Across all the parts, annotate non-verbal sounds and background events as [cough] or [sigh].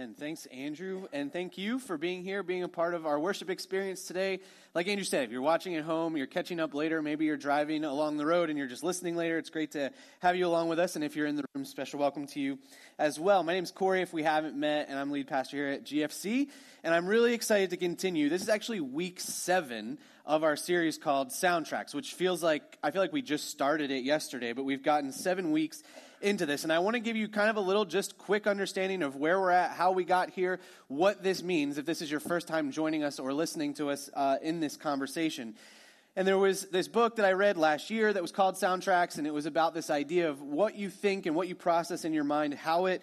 Amen. Thanks, Andrew. And thank you for being here, being a part of our worship experience today. Like Andrew said, if you're watching at home, you're catching up later, maybe you're driving along the road and you're just listening later, it's great to have you along with us. And if you're in the room, special welcome to you as well. My name's Corey, if we haven't met, and I'm lead pastor here at GFC. And I'm really excited to continue. This is actually week seven of our series called Soundtracks, which feels like, I feel like we just started it yesterday, but we've gotten seven weeks into this. And I want to give you kind of a little just quick understanding of where we're at, how we got here, what this means if this is your first time joining us or listening to us uh, in this conversation. And there was this book that I read last year that was called Soundtracks, and it was about this idea of what you think and what you process in your mind, how it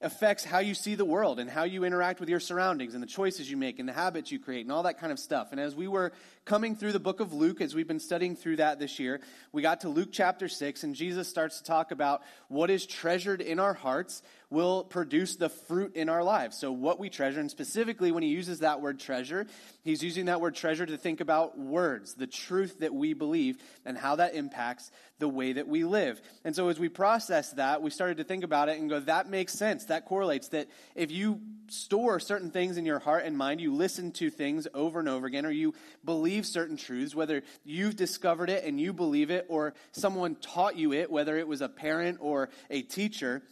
affects how you see the world and how you interact with your surroundings and the choices you make and the habits you create and all that kind of stuff. And as we were coming through the book of Luke, as we've been studying through that this year, we got to Luke chapter 6, and Jesus starts to talk about what is treasured in our hearts will produce the fruit in our lives. So, what we treasure, and specifically when he uses that word treasure, he's using that word treasure to think about words, the truth that we believe, and how that impacts the way that we live. And so, as we process that, we started to think about it and go, that makes sense. That correlates. That if you store certain things in your heart and mind, you listen to things over and over again, or you believe certain truths, whether you've discovered it and you believe it, or someone taught you it, whether it was a parent or a teacher,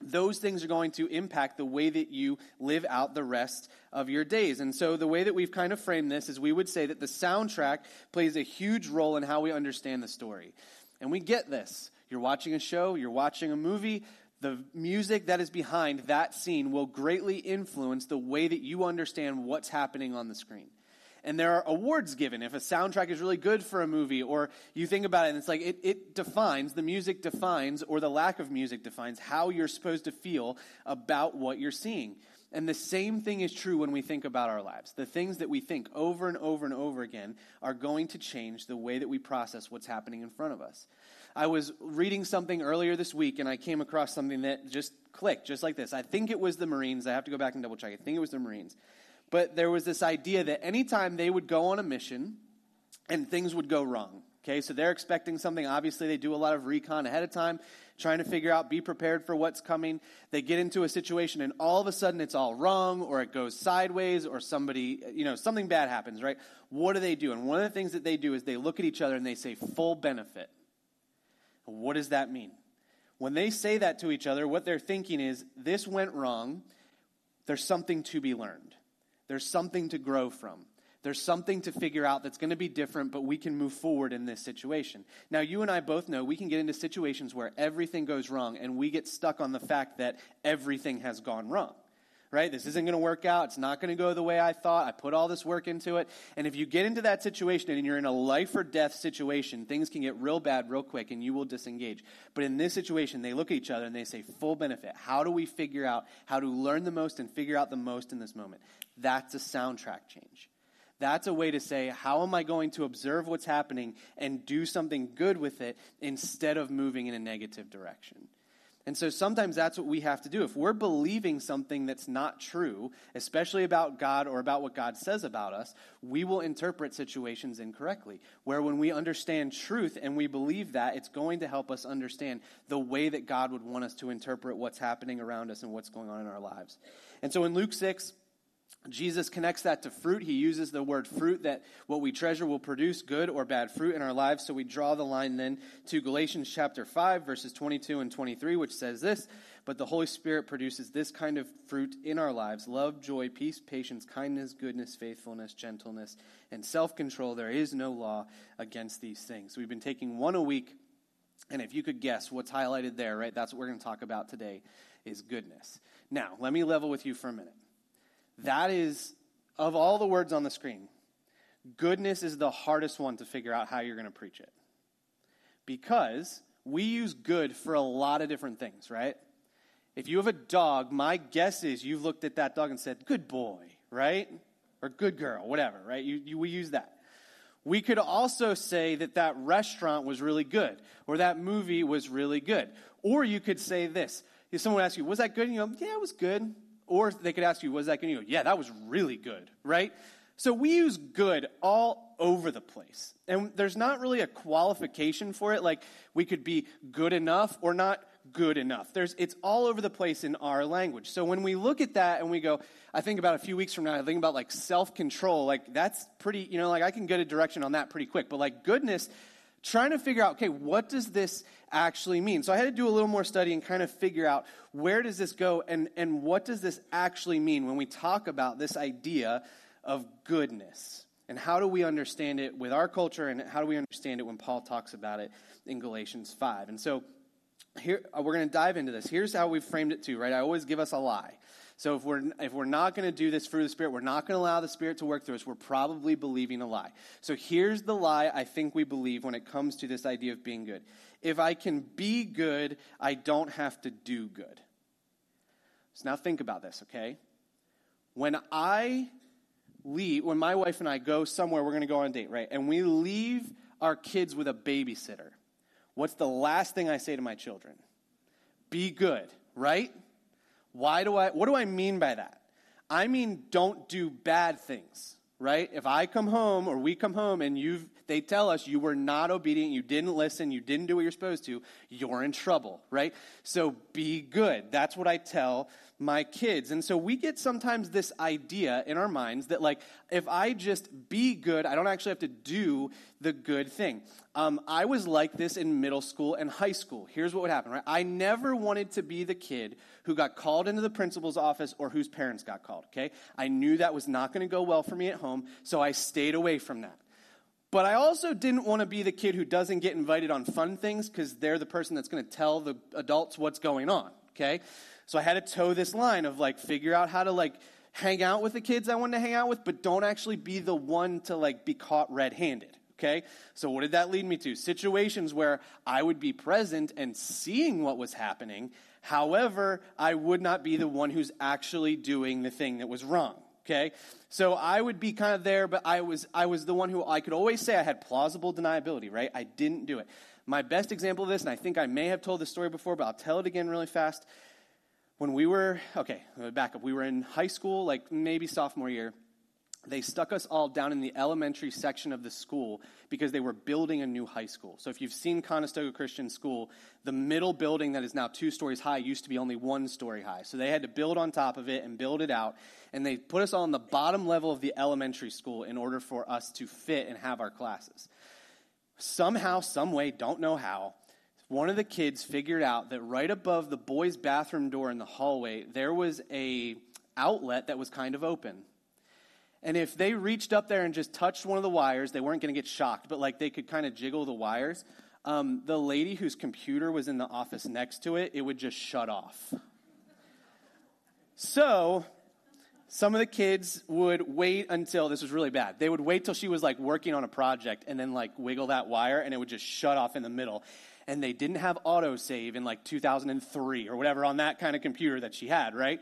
those things are going to impact the way that you live out the rest of your days. And so, the way that we've kind of framed this is we would say that the soundtrack plays a huge role in how we understand the story. And we get this. You're watching a show, you're watching a movie, the music that is behind that scene will greatly influence the way that you understand what's happening on the screen. And there are awards given if a soundtrack is really good for a movie, or you think about it and it's like it, it defines, the music defines, or the lack of music defines how you're supposed to feel about what you're seeing. And the same thing is true when we think about our lives. The things that we think over and over and over again are going to change the way that we process what's happening in front of us. I was reading something earlier this week and I came across something that just clicked, just like this. I think it was the Marines. I have to go back and double check. I think it was the Marines. But there was this idea that anytime they would go on a mission and things would go wrong, okay, so they're expecting something. Obviously, they do a lot of recon ahead of time, trying to figure out, be prepared for what's coming. They get into a situation and all of a sudden it's all wrong or it goes sideways or somebody, you know, something bad happens, right? What do they do? And one of the things that they do is they look at each other and they say, full benefit. What does that mean? When they say that to each other, what they're thinking is, this went wrong. There's something to be learned. There's something to grow from. There's something to figure out that's going to be different, but we can move forward in this situation. Now, you and I both know we can get into situations where everything goes wrong and we get stuck on the fact that everything has gone wrong right? This isn't going to work out. It's not going to go the way I thought. I put all this work into it. And if you get into that situation and you're in a life or death situation, things can get real bad real quick and you will disengage. But in this situation, they look at each other and they say, full benefit. How do we figure out how to learn the most and figure out the most in this moment? That's a soundtrack change. That's a way to say, how am I going to observe what's happening and do something good with it instead of moving in a negative direction? And so sometimes that's what we have to do. If we're believing something that's not true, especially about God or about what God says about us, we will interpret situations incorrectly. Where when we understand truth and we believe that, it's going to help us understand the way that God would want us to interpret what's happening around us and what's going on in our lives. And so in Luke 6, Jesus connects that to fruit. He uses the word fruit that what we treasure will produce good or bad fruit in our lives. So we draw the line then to Galatians chapter 5, verses 22 and 23, which says this But the Holy Spirit produces this kind of fruit in our lives love, joy, peace, patience, kindness, goodness, faithfulness, gentleness, and self control. There is no law against these things. we've been taking one a week. And if you could guess what's highlighted there, right, that's what we're going to talk about today is goodness. Now, let me level with you for a minute. That is, of all the words on the screen, goodness is the hardest one to figure out how you're going to preach it. Because we use good for a lot of different things, right? If you have a dog, my guess is you've looked at that dog and said, good boy, right? Or good girl, whatever, right? You, you, we use that. We could also say that that restaurant was really good, or that movie was really good. Or you could say this. If someone asks you, was that good? And you go, yeah, it was good. Or they could ask you, was that good? you go, yeah, that was really good, right? So we use good all over the place. And there's not really a qualification for it. Like we could be good enough or not good enough. There's, it's all over the place in our language. So when we look at that and we go, I think about a few weeks from now, I think about like self control, like that's pretty, you know, like I can get a direction on that pretty quick. But like goodness, trying to figure out, okay, what does this actually mean? So I had to do a little more study and kind of figure out where does this go and, and what does this actually mean when we talk about this idea of goodness? And how do we understand it with our culture and how do we understand it when Paul talks about it in Galatians 5? And so here uh, we're going to dive into this. Here's how we've framed it too, right? I always give us a lie. So if we're if we're not going to do this through the spirit, we're not going to allow the spirit to work through us. We're probably believing a lie. So here's the lie I think we believe when it comes to this idea of being good. If I can be good, I don't have to do good. So now think about this, okay? When I leave, when my wife and I go somewhere, we're going to go on a date, right? And we leave our kids with a babysitter What's the last thing I say to my children? Be good, right? Why do I what do I mean by that? I mean don't do bad things, right? If I come home or we come home and you they tell us you were not obedient, you didn't listen, you didn't do what you're supposed to, you're in trouble, right? So be good. That's what I tell my kids. And so we get sometimes this idea in our minds that, like, if I just be good, I don't actually have to do the good thing. Um, I was like this in middle school and high school. Here's what would happen, right? I never wanted to be the kid who got called into the principal's office or whose parents got called, okay? I knew that was not going to go well for me at home, so I stayed away from that. But I also didn't want to be the kid who doesn't get invited on fun things because they're the person that's going to tell the adults what's going on, okay? So I had to toe this line of like figure out how to like hang out with the kids I wanted to hang out with, but don't actually be the one to like be caught red handed. Okay? So what did that lead me to? Situations where I would be present and seeing what was happening. However, I would not be the one who's actually doing the thing that was wrong. Okay? So I would be kind of there, but I was I was the one who I could always say I had plausible deniability, right? I didn't do it. My best example of this, and I think I may have told this story before, but I'll tell it again really fast when we were, okay, back up. We were in high school, like maybe sophomore year. They stuck us all down in the elementary section of the school because they were building a new high school. So if you've seen Conestoga Christian School, the middle building that is now two stories high used to be only one story high. So they had to build on top of it and build it out. And they put us all on the bottom level of the elementary school in order for us to fit and have our classes. Somehow, some way, don't know how, one of the kids figured out that right above the boys' bathroom door in the hallway, there was a outlet that was kind of open. And if they reached up there and just touched one of the wires, they weren't going to get shocked, but like they could kind of jiggle the wires. Um, the lady whose computer was in the office next to it, it would just shut off. So, some of the kids would wait until this was really bad. They would wait till she was like working on a project and then like wiggle that wire and it would just shut off in the middle and they didn't have autosave in like 2003 or whatever on that kind of computer that she had, right?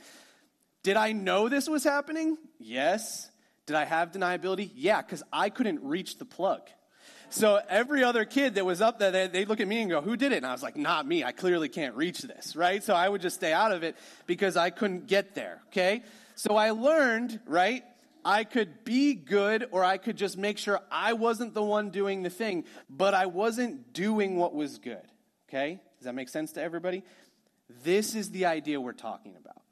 Did I know this was happening? Yes. Did I have deniability? Yeah, because I couldn't reach the plug. So every other kid that was up there, they, would look at me and go, Who did it? And I was like, Not me. I clearly can't reach this, right? So I would just stay out of it because I couldn't get there, okay? So I learned, right? I could be good or I could just make sure I wasn't the one doing the thing, but I wasn't doing what was good. Okay? Does that make sense to everybody? This is the idea we're talking about.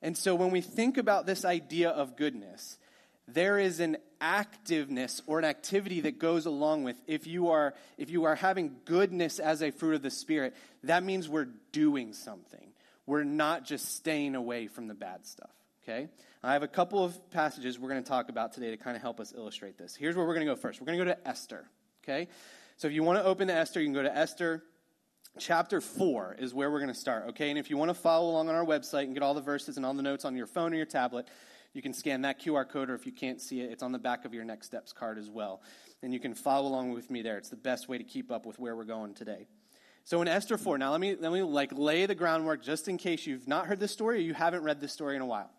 And so when we think about this idea of goodness, there is an activeness or an activity that goes along with if you are if you are having goodness as a fruit of the spirit, that means we're doing something. We're not just staying away from the bad stuff. Okay? I have a couple of passages we're going to talk about today to kind of help us illustrate this. Here's where we're going to go first. We're going to go to Esther. Okay? So if you want to open to Esther, you can go to Esther chapter 4 is where we're going to start. Okay? And if you want to follow along on our website and get all the verses and all the notes on your phone or your tablet, you can scan that QR code, or if you can't see it, it's on the back of your Next Steps card as well. And you can follow along with me there. It's the best way to keep up with where we're going today. So in Esther 4, now let me, let me like lay the groundwork just in case you've not heard this story or you haven't read this story in a while.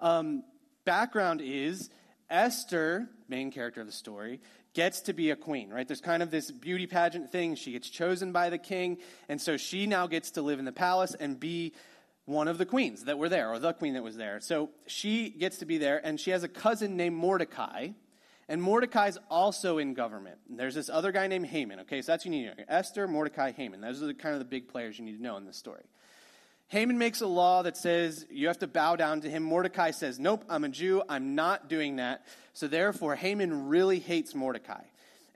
Um, background is Esther, main character of the story, gets to be a queen, right? There's kind of this beauty pageant thing. She gets chosen by the king, and so she now gets to live in the palace and be one of the queens that were there, or the queen that was there. So she gets to be there, and she has a cousin named Mordecai. And Mordecai's also in government. And there's this other guy named Haman. Okay, so that's you need to know. Esther, Mordecai, Haman. Those are the, kind of the big players you need to know in this story. Haman makes a law that says you have to bow down to him. Mordecai says, Nope, I'm a Jew. I'm not doing that. So therefore, Haman really hates Mordecai.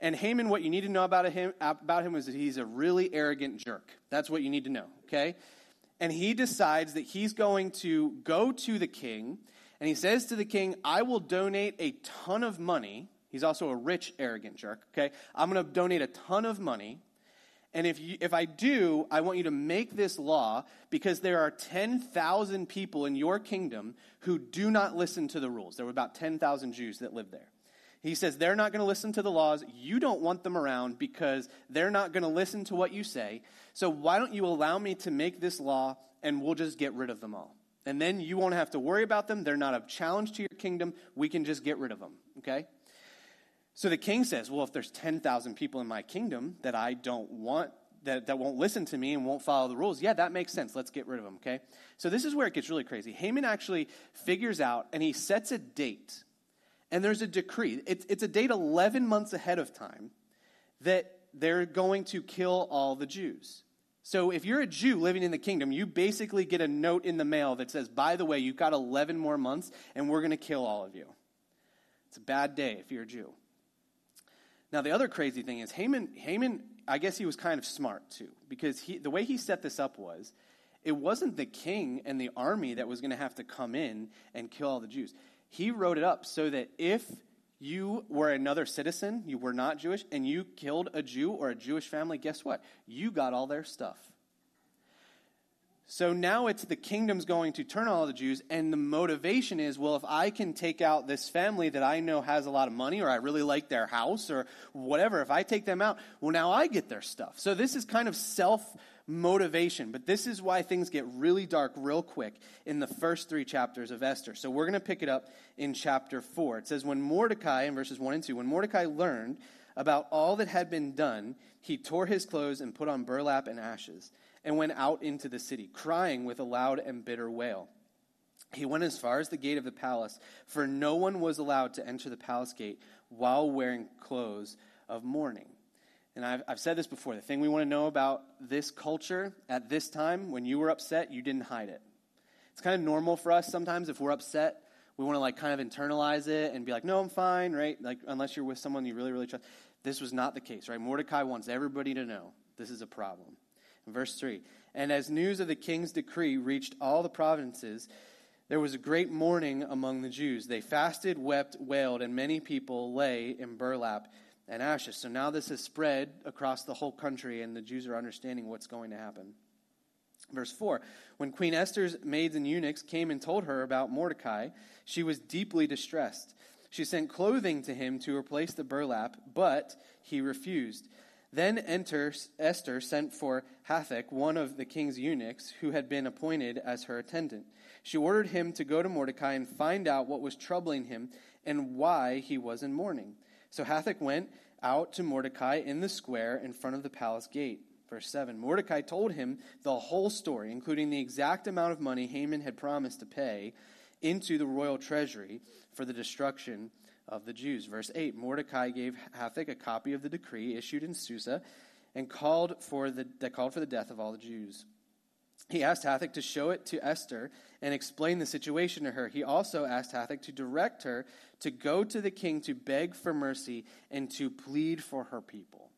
And Haman, what you need to know about him, about him is that he's a really arrogant jerk. That's what you need to know, okay? And he decides that he's going to go to the king, and he says to the king, I will donate a ton of money. He's also a rich, arrogant jerk, okay? I'm going to donate a ton of money and if, you, if I do, I want you to make this law because there are 10,000 people in your kingdom who do not listen to the rules. There were about 10,000 Jews that lived there. He says they're not going to listen to the laws. You don't want them around because they're not going to listen to what you say. So why don't you allow me to make this law and we'll just get rid of them all? And then you won't have to worry about them. They're not a challenge to your kingdom. We can just get rid of them. Okay? So the king says, Well, if there's 10,000 people in my kingdom that I don't want, that, that won't listen to me and won't follow the rules, yeah, that makes sense. Let's get rid of them, okay? So this is where it gets really crazy. Haman actually figures out and he sets a date. And there's a decree. It's, it's a date 11 months ahead of time that they're going to kill all the Jews. So if you're a Jew living in the kingdom, you basically get a note in the mail that says, by the way, you've got 11 more months and we're going to kill all of you. It's a bad day if you're a Jew. Now, the other crazy thing is Haman, Haman I guess he was kind of smart too, because he, the way he set this up was it wasn't the king and the army that was going to have to come in and kill all the Jews. He wrote it up so that if you were another citizen, you were not Jewish, and you killed a Jew or a Jewish family, guess what? You got all their stuff. So now it's the kingdom's going to turn all the Jews, and the motivation is well, if I can take out this family that I know has a lot of money, or I really like their house, or whatever, if I take them out, well, now I get their stuff. So this is kind of self motivation, but this is why things get really dark real quick in the first three chapters of Esther. So we're going to pick it up in chapter 4. It says, When Mordecai, in verses 1 and 2, when Mordecai learned about all that had been done, he tore his clothes and put on burlap and ashes and went out into the city, crying with a loud and bitter wail. He went as far as the gate of the palace, for no one was allowed to enter the palace gate while wearing clothes of mourning. And I've, I've said this before the thing we want to know about this culture at this time, when you were upset, you didn't hide it. It's kind of normal for us sometimes if we're upset, we want to like kind of internalize it and be like, no, I'm fine, right? Like, unless you're with someone you really, really trust. This was not the case, right? Mordecai wants everybody to know this is a problem. Verse 3 And as news of the king's decree reached all the provinces, there was a great mourning among the Jews. They fasted, wept, wailed, and many people lay in burlap and ashes. So now this has spread across the whole country, and the Jews are understanding what's going to happen. Verse 4 When Queen Esther's maids and eunuchs came and told her about Mordecai, she was deeply distressed. She sent clothing to him to replace the burlap, but he refused. Then enter, Esther sent for Hathach, one of the king's eunuchs, who had been appointed as her attendant. She ordered him to go to Mordecai and find out what was troubling him and why he was in mourning. So Hathach went out to Mordecai in the square in front of the palace gate. Verse 7 Mordecai told him the whole story, including the exact amount of money Haman had promised to pay into the royal treasury for the destruction of the Jews. Verse 8 Mordecai gave Hathach a copy of the decree issued in Susa and called for the, that called for the death of all the Jews. He asked Hathach to show it to Esther and explain the situation to her. He also asked Hathach to direct her to go to the king to beg for mercy and to plead for her people.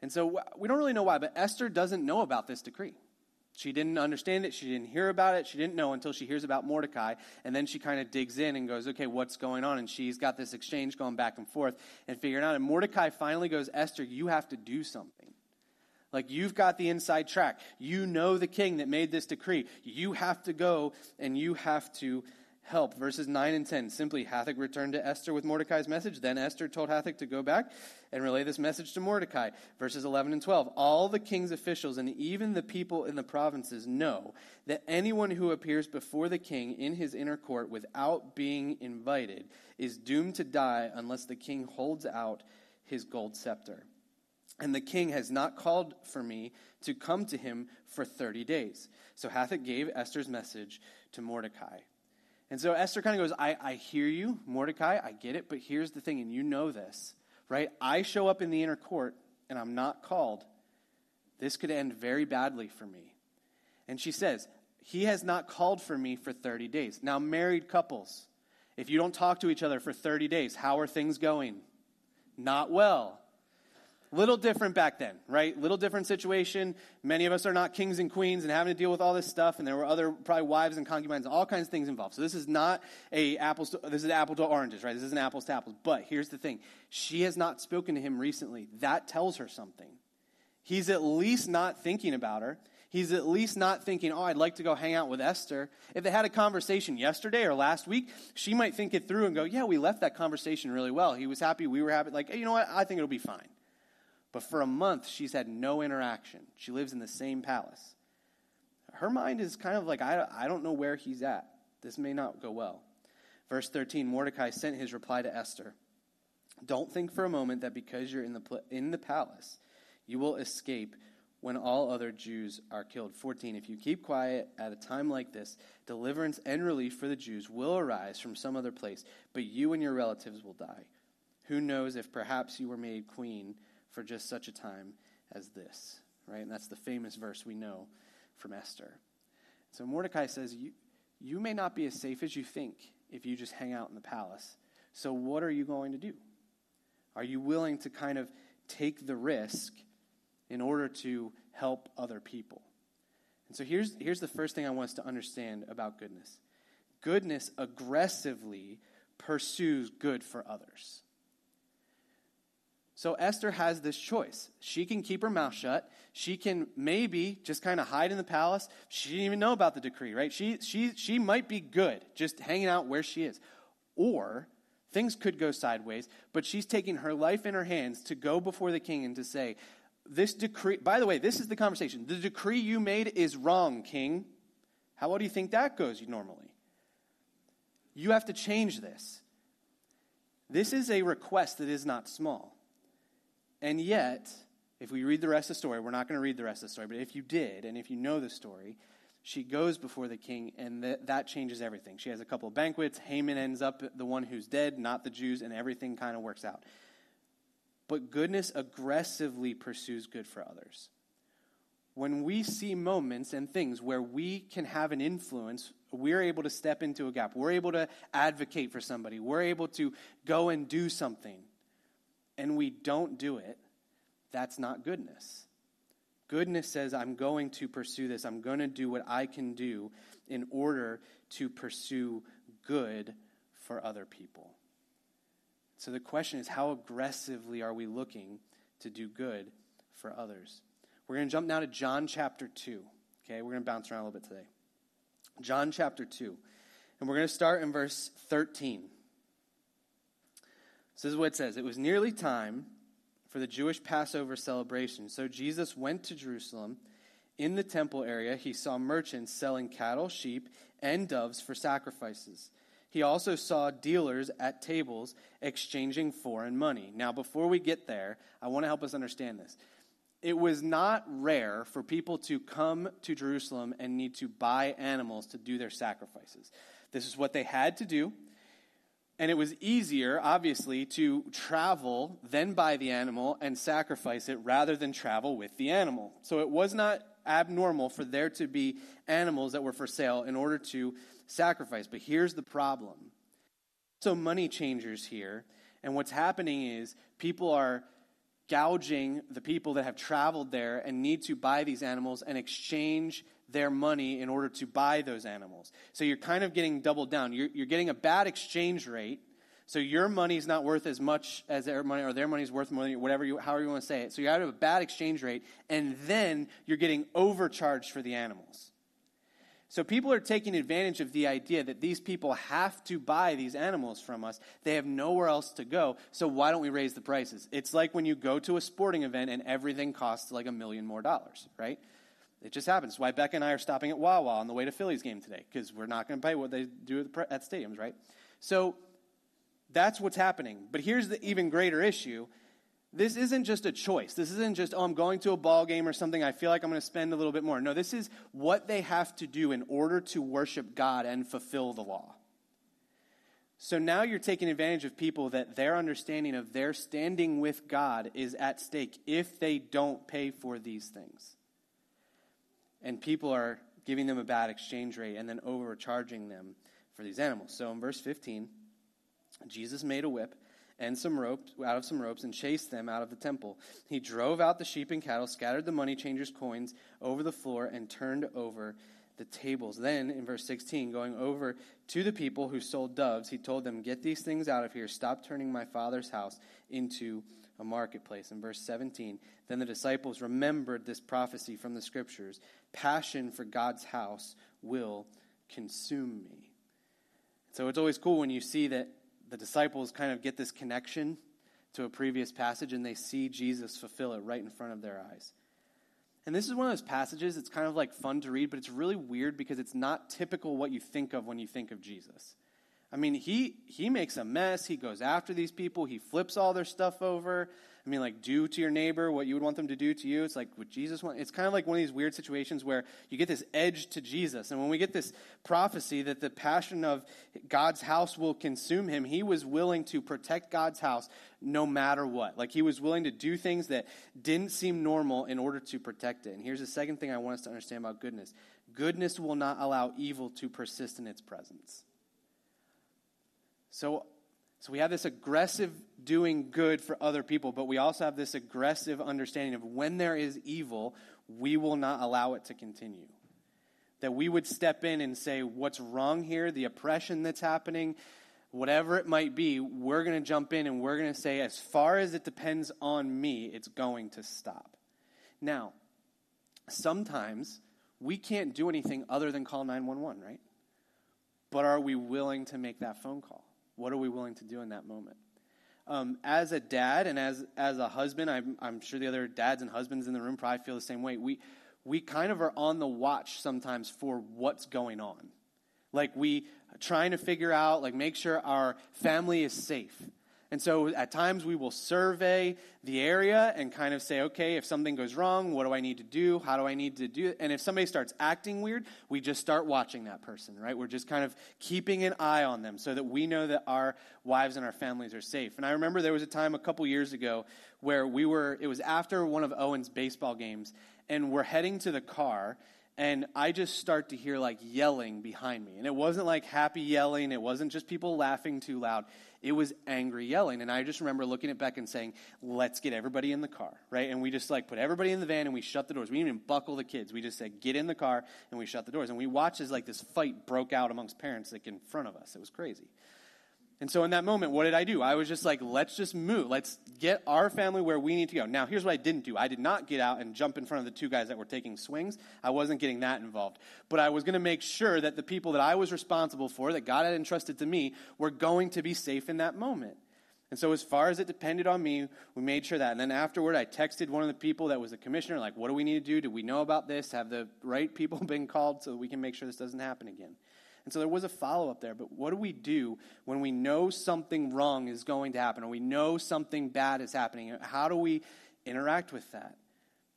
And so we don't really know why, but Esther doesn't know about this decree. She didn't understand it. She didn't hear about it. She didn't know until she hears about Mordecai. And then she kind of digs in and goes, okay, what's going on? And she's got this exchange going back and forth and figuring out. And Mordecai finally goes, Esther, you have to do something. Like, you've got the inside track. You know the king that made this decree. You have to go and you have to help. Verses 9 and 10. Simply, Hathach returned to Esther with Mordecai's message. Then Esther told Hathach to go back and relay this message to Mordecai. Verses 11 and 12. All the king's officials and even the people in the provinces know that anyone who appears before the king in his inner court without being invited is doomed to die unless the king holds out his gold scepter. And the king has not called for me to come to him for 30 days. So Hathach gave Esther's message to Mordecai. And so Esther kind of goes, I, I hear you, Mordecai, I get it, but here's the thing, and you know this, right? I show up in the inner court and I'm not called. This could end very badly for me. And she says, He has not called for me for 30 days. Now, married couples, if you don't talk to each other for 30 days, how are things going? Not well. Little different back then, right? Little different situation. Many of us are not kings and queens and having to deal with all this stuff, and there were other probably wives and concubines, all kinds of things involved. So this is not a apples. To, this is apple to oranges, right? This isn't apples to apples. But here's the thing: she has not spoken to him recently. That tells her something. He's at least not thinking about her. He's at least not thinking, oh, I'd like to go hang out with Esther. If they had a conversation yesterday or last week, she might think it through and go, yeah, we left that conversation really well. He was happy, we were happy. Like, hey, you know what? I think it'll be fine. But for a month, she's had no interaction. She lives in the same palace. Her mind is kind of like, I, I don't know where he's at. This may not go well. Verse 13 Mordecai sent his reply to Esther Don't think for a moment that because you're in the, in the palace, you will escape when all other Jews are killed. 14 If you keep quiet at a time like this, deliverance and relief for the Jews will arise from some other place, but you and your relatives will die. Who knows if perhaps you were made queen for just such a time as this, right? And that's the famous verse we know from Esther. So Mordecai says, you, you may not be as safe as you think if you just hang out in the palace. So what are you going to do? Are you willing to kind of take the risk in order to help other people? And so here's, here's the first thing I want us to understand about goodness goodness aggressively pursues good for others. So Esther has this choice. She can keep her mouth shut. She can maybe just kind of hide in the palace. She didn't even know about the decree, right? She, she, she might be good just hanging out where she is. Or things could go sideways, but she's taking her life in her hands to go before the king and to say, This decree, by the way, this is the conversation. The decree you made is wrong, king. How well do you think that goes normally? You have to change this. This is a request that is not small. And yet, if we read the rest of the story, we're not going to read the rest of the story, but if you did, and if you know the story, she goes before the king, and th- that changes everything. She has a couple of banquets. Haman ends up the one who's dead, not the Jews, and everything kind of works out. But goodness aggressively pursues good for others. When we see moments and things where we can have an influence, we're able to step into a gap. We're able to advocate for somebody. We're able to go and do something and we don't do it, that's not goodness. Goodness says, I'm going to pursue this. I'm going to do what I can do in order to pursue good for other people. So the question is, how aggressively are we looking to do good for others? We're going to jump now to John chapter 2. Okay, we're going to bounce around a little bit today. John chapter 2. And we're going to start in verse 13. This is what it says It was nearly time for the Jewish Passover celebration. So Jesus went to Jerusalem. In the temple area, he saw merchants selling cattle, sheep, and doves for sacrifices. He also saw dealers at tables exchanging foreign money. Now, before we get there, I want to help us understand this. It was not rare for people to come to Jerusalem and need to buy animals to do their sacrifices. This is what they had to do. And it was easier, obviously, to travel, then buy the animal and sacrifice it rather than travel with the animal. So it was not abnormal for there to be animals that were for sale in order to sacrifice. But here's the problem. So, money changers here. And what's happening is people are gouging the people that have traveled there and need to buy these animals and exchange their money in order to buy those animals. So you're kind of getting doubled down. You're, you're getting a bad exchange rate. So your money's not worth as much as their money, or their money's worth more than whatever you, however you want to say it. So you're have a bad exchange rate, and then you're getting overcharged for the animals. So people are taking advantage of the idea that these people have to buy these animals from us. They have nowhere else to go. So why don't we raise the prices? It's like when you go to a sporting event and everything costs like a million more dollars, right? It just happens. why Becca and I are stopping at Wawa on the way to Phillies game today because we're not going to pay what they do at stadiums, right? So that's what's happening. But here's the even greater issue. This isn't just a choice. This isn't just, oh, I'm going to a ball game or something. I feel like I'm going to spend a little bit more. No, this is what they have to do in order to worship God and fulfill the law. So now you're taking advantage of people that their understanding of their standing with God is at stake if they don't pay for these things. And people are giving them a bad exchange rate and then overcharging them for these animals. So in verse 15, Jesus made a whip and some ropes out of some ropes and chased them out of the temple. He drove out the sheep and cattle, scattered the money changers' coins over the floor, and turned over the tables. Then, in verse 16, going over to the people who sold doves, he told them, Get these things out of here. Stop turning my father's house into a marketplace. In verse 17, then the disciples remembered this prophecy from the scriptures Passion for God's house will consume me. So it's always cool when you see that the disciples kind of get this connection to a previous passage and they see Jesus fulfill it right in front of their eyes. And this is one of those passages, it's kind of like fun to read, but it's really weird because it's not typical what you think of when you think of Jesus. I mean, he, he makes a mess. He goes after these people. He flips all their stuff over. I mean, like, do to your neighbor what you would want them to do to you. It's like what Jesus wants. It's kind of like one of these weird situations where you get this edge to Jesus. And when we get this prophecy that the passion of God's house will consume him, he was willing to protect God's house no matter what. Like, he was willing to do things that didn't seem normal in order to protect it. And here's the second thing I want us to understand about goodness goodness will not allow evil to persist in its presence. So, so we have this aggressive doing good for other people, but we also have this aggressive understanding of when there is evil, we will not allow it to continue. That we would step in and say, what's wrong here, the oppression that's happening, whatever it might be, we're going to jump in and we're going to say, as far as it depends on me, it's going to stop. Now, sometimes we can't do anything other than call 911, right? But are we willing to make that phone call? What are we willing to do in that moment? Um, as a dad and as, as a husband, I'm, I'm sure the other dads and husbands in the room probably feel the same way. We, we kind of are on the watch sometimes for what's going on. Like we trying to figure out, like make sure our family is safe. And so at times we will survey the area and kind of say, okay, if something goes wrong, what do I need to do? How do I need to do it? And if somebody starts acting weird, we just start watching that person, right? We're just kind of keeping an eye on them so that we know that our wives and our families are safe. And I remember there was a time a couple years ago where we were, it was after one of Owen's baseball games, and we're heading to the car and I just start to hear like yelling behind me. And it wasn't like happy yelling, it wasn't just people laughing too loud. It was angry yelling. And I just remember looking at Beck and saying, let's get everybody in the car, right? And we just like put everybody in the van and we shut the doors. We didn't even buckle the kids. We just said, get in the car and we shut the doors. And we watched as like this fight broke out amongst parents like in front of us. It was crazy. And so in that moment, what did I do? I was just like, let's just move. Let's get our family where we need to go. Now, here's what I didn't do I did not get out and jump in front of the two guys that were taking swings. I wasn't getting that involved. But I was going to make sure that the people that I was responsible for, that God had entrusted to me, were going to be safe in that moment. And so, as far as it depended on me, we made sure that. And then afterward, I texted one of the people that was the commissioner, like, what do we need to do? Do we know about this? Have the right people [laughs] been called so we can make sure this doesn't happen again? And so there was a follow up there. But what do we do when we know something wrong is going to happen or we know something bad is happening? How do we interact with that?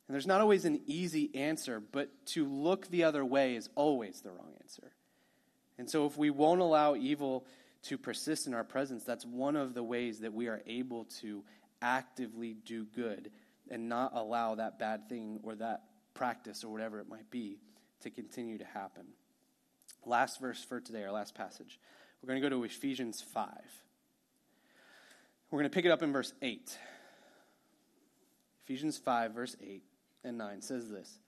And there's not always an easy answer, but to look the other way is always the wrong answer. And so if we won't allow evil to persist in our presence, that's one of the ways that we are able to actively do good and not allow that bad thing or that practice or whatever it might be to continue to happen. Last verse for today, our last passage. We're going to go to Ephesians 5. We're going to pick it up in verse 8. Ephesians 5, verse 8 and 9 says this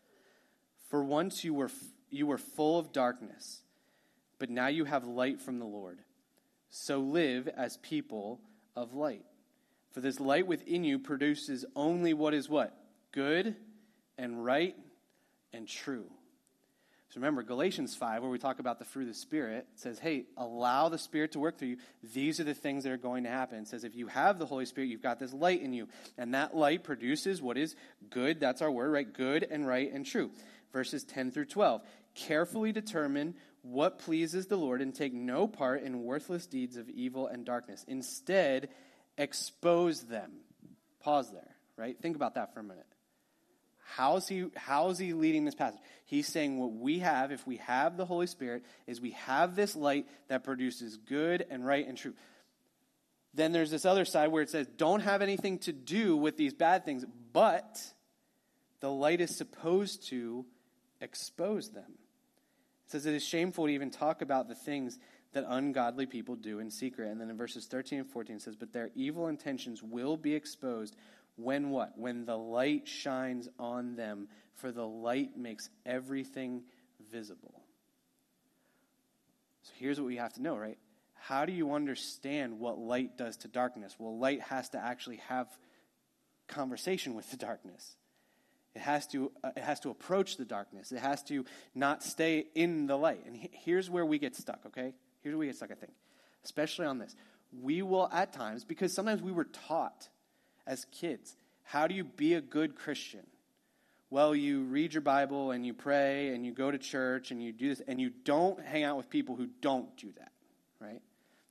For once you were, you were full of darkness, but now you have light from the Lord. So live as people of light. For this light within you produces only what is what? Good and right and true. Remember, Galatians 5, where we talk about the fruit of the Spirit, says, hey, allow the Spirit to work through you. These are the things that are going to happen. It says, if you have the Holy Spirit, you've got this light in you. And that light produces what is good. That's our word, right? Good and right and true. Verses 10 through 12. Carefully determine what pleases the Lord and take no part in worthless deeds of evil and darkness. Instead, expose them. Pause there, right? Think about that for a minute. How's he, how's he leading this passage? He's saying what we have, if we have the Holy Spirit, is we have this light that produces good and right and true. Then there's this other side where it says, don't have anything to do with these bad things, but the light is supposed to expose them. It says it is shameful to even talk about the things that ungodly people do in secret. And then in verses 13 and 14 it says, But their evil intentions will be exposed when what? When the light shines on them, for the light makes everything visible. So here's what we have to know, right? How do you understand what light does to darkness? Well, light has to actually have conversation with the darkness. It has to, uh, it has to approach the darkness. It has to not stay in the light. And he, here's where we get stuck, okay? Here's where we get stuck, I think, especially on this. We will, at times, because sometimes we were taught as kids how do you be a good Christian? Well, you read your Bible and you pray and you go to church and you do this, and you don't hang out with people who don't do that, right?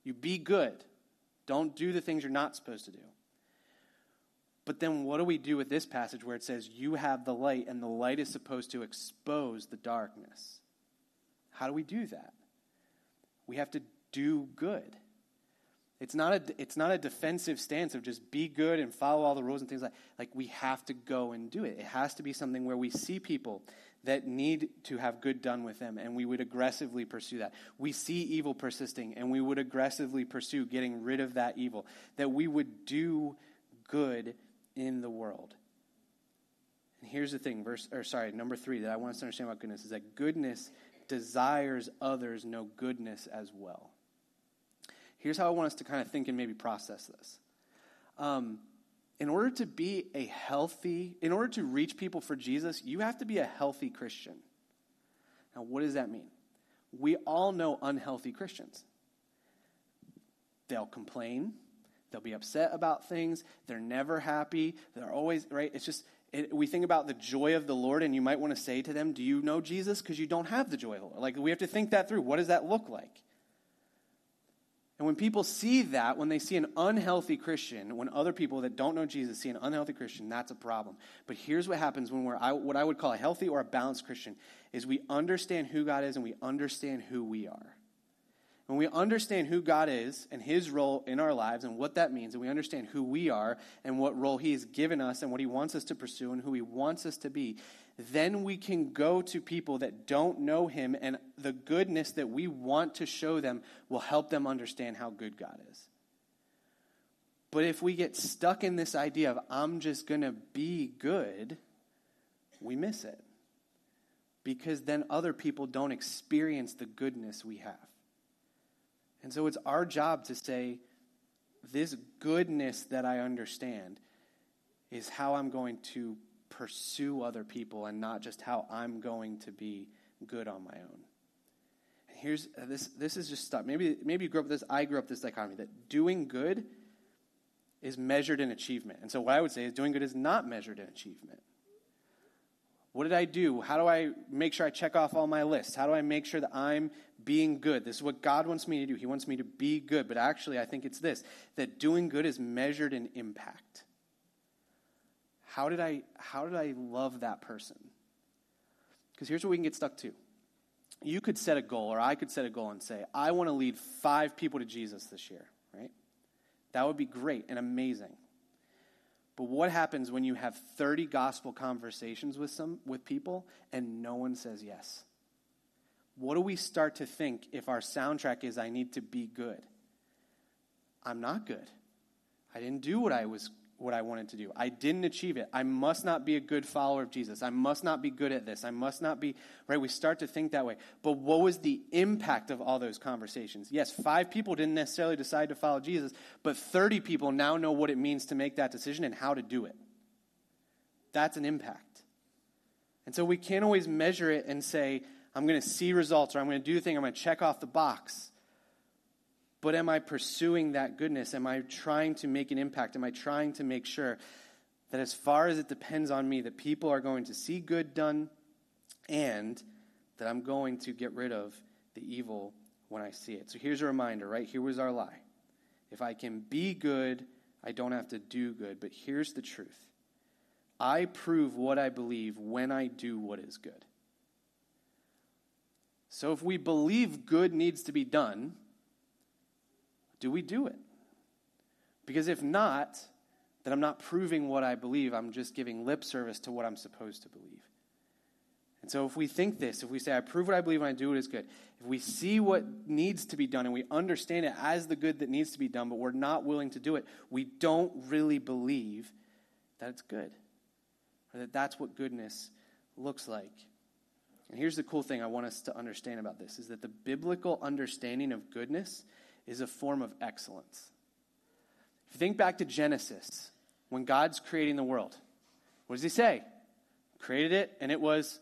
You be good. Don't do the things you're not supposed to do. But then what do we do with this passage where it says, You have the light, and the light is supposed to expose the darkness? How do we do that? We have to do good. It's not a, it's not a defensive stance of just be good and follow all the rules and things like like we have to go and do it. It has to be something where we see people that need to have good done with them and we would aggressively pursue that. We see evil persisting and we would aggressively pursue getting rid of that evil. That we would do good in the world. And here's the thing, verse or sorry, number 3 that I want us to understand about goodness is that goodness desires others know goodness as well. Here's how I want us to kind of think and maybe process this. Um, in order to be a healthy, in order to reach people for Jesus, you have to be a healthy Christian. Now, what does that mean? We all know unhealthy Christians. They'll complain, they'll be upset about things, they're never happy, they're always, right? It's just, it, we think about the joy of the Lord, and you might want to say to them, Do you know Jesus? Because you don't have the joy of the Lord. Like, we have to think that through. What does that look like? And when people see that, when they see an unhealthy Christian, when other people that don't know Jesus see an unhealthy Christian, that's a problem. But here's what happens when we're what I would call a healthy or a balanced Christian is we understand who God is and we understand who we are. When we understand who God is and his role in our lives and what that means, and we understand who we are and what role he has given us and what he wants us to pursue and who he wants us to be, then we can go to people that don't know him, and the goodness that we want to show them will help them understand how good God is. But if we get stuck in this idea of, I'm just going to be good, we miss it. Because then other people don't experience the goodness we have. And so it's our job to say, this goodness that I understand is how I'm going to pursue other people and not just how I'm going to be good on my own. And here's uh, this this is just stuff. Maybe maybe you grew up with this, I grew up this dichotomy that doing good is measured in achievement. And so what I would say is doing good is not measured in achievement. What did I do? How do I make sure I check off all my lists? How do I make sure that I'm being good? This is what God wants me to do. He wants me to be good. But actually, I think it's this that doing good is measured in impact. How did I, how did I love that person? Because here's where we can get stuck to. You could set a goal, or I could set a goal and say, I want to lead five people to Jesus this year, right? That would be great and amazing. But what happens when you have 30 gospel conversations with some with people and no one says yes? What do we start to think if our soundtrack is I need to be good? I'm not good. I didn't do what I was what I wanted to do. I didn't achieve it. I must not be a good follower of Jesus. I must not be good at this. I must not be, right? We start to think that way. But what was the impact of all those conversations? Yes, five people didn't necessarily decide to follow Jesus, but 30 people now know what it means to make that decision and how to do it. That's an impact. And so we can't always measure it and say, I'm going to see results or I'm going to do the thing, I'm going to check off the box. But am I pursuing that goodness? Am I trying to make an impact? Am I trying to make sure that as far as it depends on me, that people are going to see good done and that I'm going to get rid of the evil when I see it? So here's a reminder, right? Here was our lie. If I can be good, I don't have to do good. But here's the truth I prove what I believe when I do what is good. So if we believe good needs to be done, do we do it? Because if not, then I'm not proving what I believe. I'm just giving lip service to what I'm supposed to believe. And so if we think this, if we say, I prove what I believe when I do it is good, if we see what needs to be done and we understand it as the good that needs to be done, but we're not willing to do it, we don't really believe that it's good or that that's what goodness looks like. And here's the cool thing I want us to understand about this is that the biblical understanding of goodness is a form of excellence. If you think back to Genesis, when God's creating the world, what does he say? Created it and it was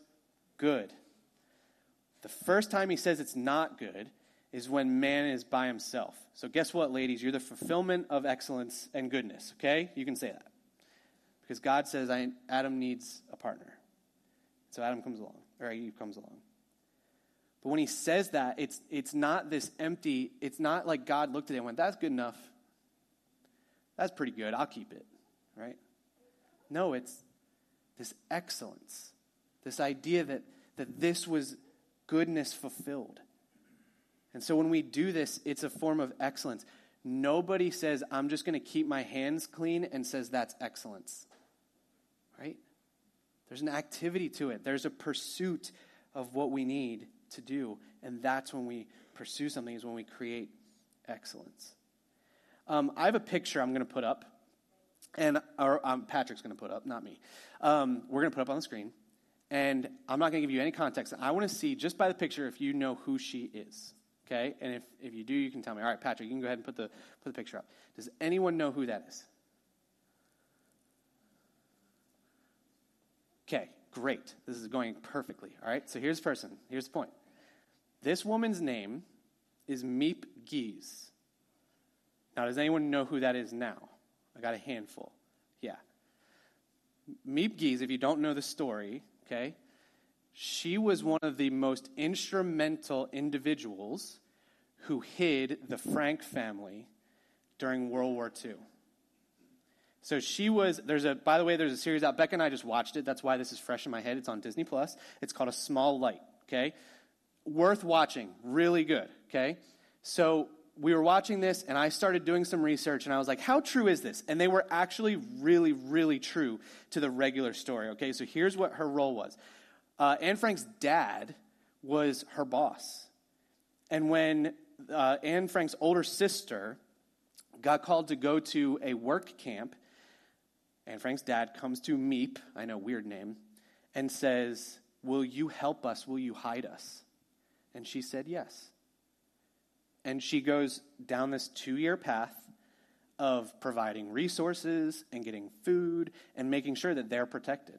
good. The first time he says it's not good is when man is by himself. So, guess what, ladies? You're the fulfillment of excellence and goodness, okay? You can say that. Because God says Adam needs a partner. So, Adam comes along, or Eve comes along. But when he says that, it's, it's not this empty, it's not like God looked at it and went, that's good enough. That's pretty good. I'll keep it, right? No, it's this excellence, this idea that, that this was goodness fulfilled. And so when we do this, it's a form of excellence. Nobody says, I'm just going to keep my hands clean and says that's excellence. Right? There's an activity to it, there's a pursuit of what we need to do. And that's when we pursue something, is when we create excellence. Um, I have a picture I'm going to put up, and or, um, Patrick's going to put up, not me. Um, we're going to put up on the screen, and I'm not going to give you any context. I want to see just by the picture if you know who she is. Okay, and if, if you do, you can tell me. All right, Patrick, you can go ahead and put the put the picture up. Does anyone know who that is? Okay, great. This is going perfectly. All right, so here's the person. Here's the point. This woman's name is Miep Gies. Now, does anyone know who that is now? I got a handful. Yeah. Miep Gies, if you don't know the story, okay, she was one of the most instrumental individuals who hid the Frank family during World War II. So she was, there's a, by the way, there's a series out. Becca and I just watched it. That's why this is fresh in my head. It's on Disney Plus. It's called A Small Light, okay? Worth watching. Really good, okay? So we were watching this, and I started doing some research, and I was like, how true is this? And they were actually really, really true to the regular story, okay? So here's what her role was uh, Anne Frank's dad was her boss. And when uh, Anne Frank's older sister got called to go to a work camp, Anne Frank's dad comes to Miep, I know, weird name, and says, Will you help us? Will you hide us? And she said, Yes. And she goes down this two year path of providing resources and getting food and making sure that they're protected.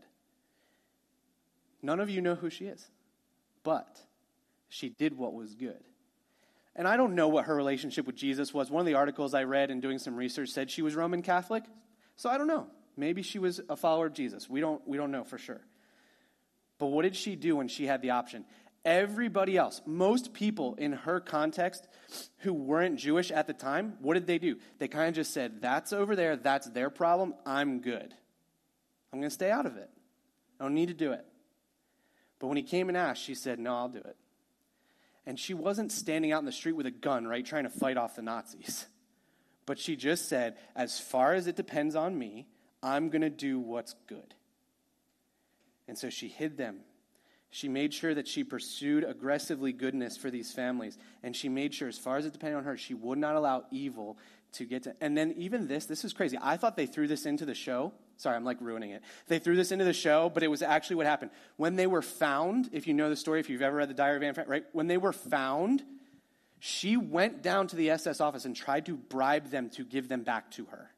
None of you know who she is, but she did what was good. And I don't know what her relationship with Jesus was. One of the articles I read in doing some research said she was Roman Catholic. So I don't know. Maybe she was a follower of Jesus. We don't, we don't know for sure. But what did she do when she had the option? Everybody else, most people in her context who weren't Jewish at the time, what did they do? They kind of just said, That's over there. That's their problem. I'm good. I'm going to stay out of it. I don't need to do it. But when he came and asked, she said, No, I'll do it. And she wasn't standing out in the street with a gun, right, trying to fight off the Nazis. But she just said, As far as it depends on me, I'm going to do what's good. And so she hid them she made sure that she pursued aggressively goodness for these families. And she made sure, as far as it depended on her, she would not allow evil to get to. And then, even this, this is crazy. I thought they threw this into the show. Sorry, I'm like ruining it. They threw this into the show, but it was actually what happened. When they were found, if you know the story, if you've ever read the Diary of Anne Frank, right? When they were found, she went down to the SS office and tried to bribe them to give them back to her.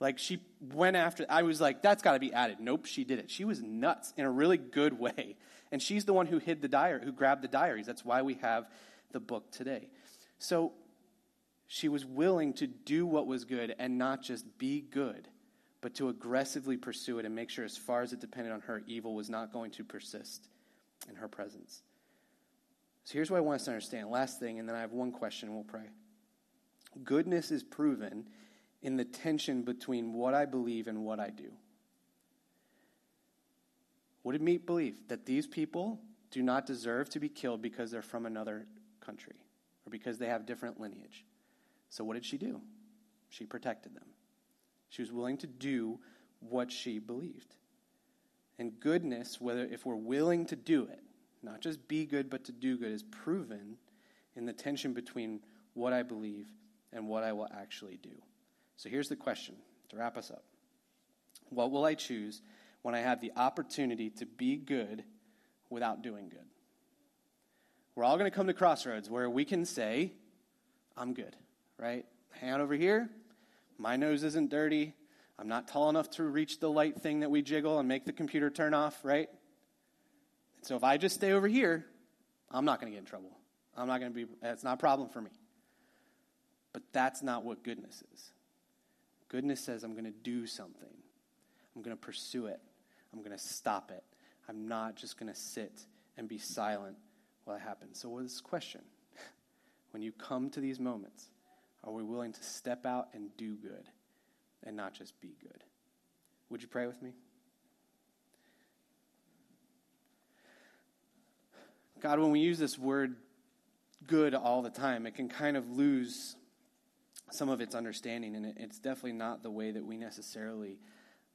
Like she went after, I was like, that's got to be added. Nope, she did it. She was nuts in a really good way. And she's the one who hid the diary, who grabbed the diaries. That's why we have the book today. So she was willing to do what was good and not just be good, but to aggressively pursue it and make sure, as far as it depended on her, evil was not going to persist in her presence. So here's what I want us to understand. Last thing, and then I have one question and we'll pray. Goodness is proven in the tension between what I believe and what I do. What did Miep believe? That these people do not deserve to be killed because they're from another country or because they have different lineage. So what did she do? She protected them. She was willing to do what she believed. And goodness, whether if we're willing to do it, not just be good, but to do good, is proven in the tension between what I believe and what I will actually do. So here's the question to wrap us up What will I choose when I have the opportunity to be good without doing good? We're all going to come to crossroads where we can say, I'm good, right? Hand over here, my nose isn't dirty. I'm not tall enough to reach the light thing that we jiggle and make the computer turn off, right? So if I just stay over here, I'm not going to get in trouble. I'm not going to be, that's not a problem for me. But that's not what goodness is. Goodness says, I'm going to do something, I'm going to pursue it, I'm going to stop it. I'm not just going to sit and be silent while it happens. So, what is this question? [laughs] when you come to these moments, are we willing to step out and do good and not just be good? Would you pray with me? God, when we use this word good all the time, it can kind of lose some of its understanding, and it's definitely not the way that we necessarily,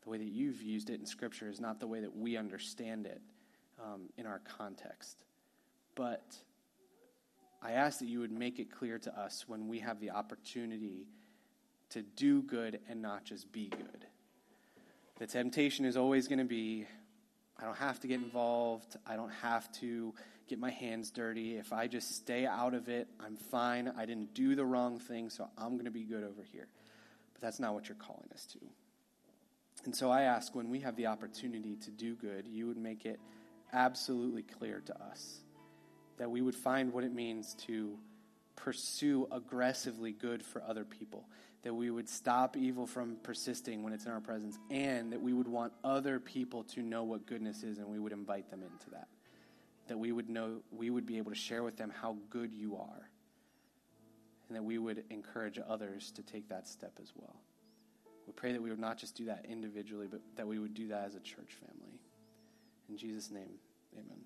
the way that you've used it in Scripture is not the way that we understand it um, in our context. But I ask that you would make it clear to us when we have the opportunity to do good and not just be good. The temptation is always going to be I don't have to get involved. I don't have to get my hands dirty. If I just stay out of it, I'm fine. I didn't do the wrong thing, so I'm going to be good over here. But that's not what you're calling us to. And so I ask when we have the opportunity to do good, you would make it absolutely clear to us that we would find what it means to pursue aggressively good for other people, that we would stop evil from persisting when it's in our presence, and that we would want other people to know what goodness is and we would invite them into that that we would know, we would be able to share with them how good you are. And that we would encourage others to take that step as well. We pray that we would not just do that individually, but that we would do that as a church family. In Jesus' name, amen.